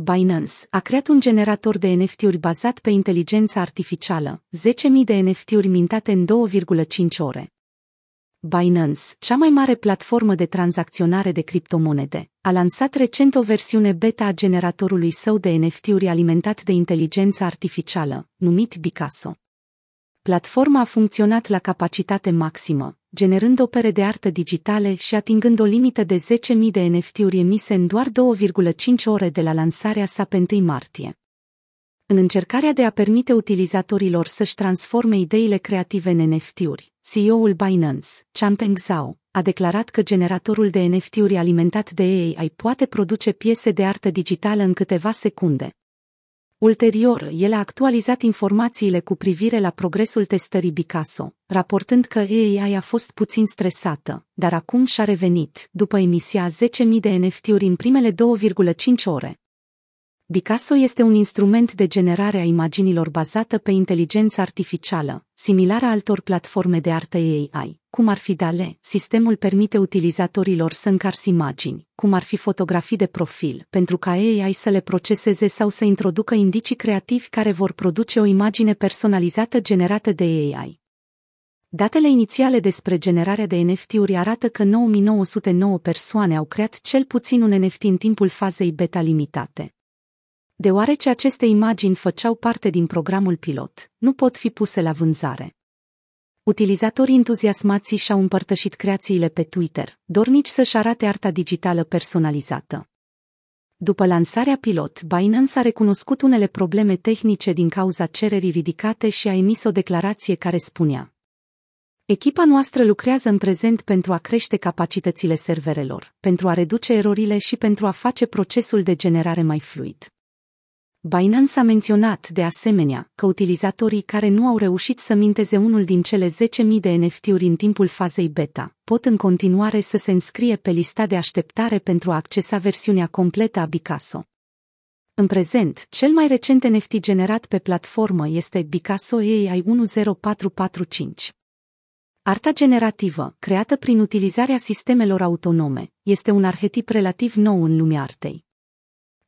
Binance a creat un generator de NFT-uri bazat pe inteligența artificială, 10.000 de NFT-uri mintate în 2,5 ore. Binance, cea mai mare platformă de tranzacționare de criptomonede, a lansat recent o versiune beta a generatorului său de NFT-uri alimentat de inteligență artificială, numit Picasso. Platforma a funcționat la capacitate maximă, generând opere de artă digitale și atingând o limită de 10.000 de NFT-uri emise în doar 2,5 ore de la lansarea sa pe 1 martie. În încercarea de a permite utilizatorilor să-și transforme ideile creative în NFT-uri, CEO-ul Binance, Changpeng Zhao, a declarat că generatorul de NFT-uri alimentat de AI poate produce piese de artă digitală în câteva secunde. Ulterior, el a actualizat informațiile cu privire la progresul testării Picasso, raportând că AI a fost puțin stresată, dar acum și-a revenit, după emisia 10.000 de NFT-uri în primele 2,5 ore. Picasso este un instrument de generare a imaginilor bazată pe inteligență artificială, similară altor platforme de artă AI, cum ar fi DALE. Sistemul permite utilizatorilor să încarci imagini, cum ar fi fotografii de profil, pentru ca AI să le proceseze sau să introducă indicii creativi care vor produce o imagine personalizată generată de AI. Datele inițiale despre generarea de NFT-uri arată că 9909 persoane au creat cel puțin un NFT în timpul fazei beta limitate deoarece aceste imagini făceau parte din programul pilot, nu pot fi puse la vânzare. Utilizatorii entuziasmați și-au împărtășit creațiile pe Twitter, dornici să-și arate arta digitală personalizată. După lansarea pilot, Binance a recunoscut unele probleme tehnice din cauza cererii ridicate și a emis o declarație care spunea Echipa noastră lucrează în prezent pentru a crește capacitățile serverelor, pentru a reduce erorile și pentru a face procesul de generare mai fluid. Binance a menționat, de asemenea, că utilizatorii care nu au reușit să minteze unul din cele 10.000 de NFT-uri în timpul fazei beta pot în continuare să se înscrie pe lista de așteptare pentru a accesa versiunea completă a Picasso. În prezent, cel mai recent NFT generat pe platformă este Picasso AI 10445. Arta generativă, creată prin utilizarea sistemelor autonome, este un arhetip relativ nou în lumea artei.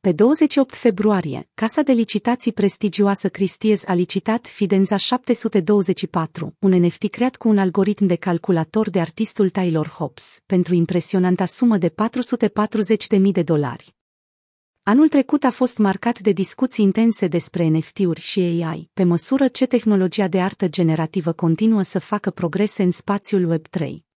Pe 28 februarie, casa de licitații prestigioasă Christie's a licitat Fidenza 724, un NFT creat cu un algoritm de calculator de artistul Taylor Hobbs, pentru impresionanta sumă de 440.000 de dolari. Anul trecut a fost marcat de discuții intense despre NFT-uri și AI, pe măsură ce tehnologia de artă generativă continuă să facă progrese în spațiul Web3.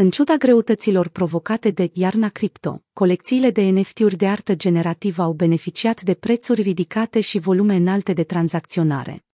În ciuda greutăților provocate de iarna cripto, colecțiile de NFT-uri de artă generativă au beneficiat de prețuri ridicate și volume înalte de tranzacționare.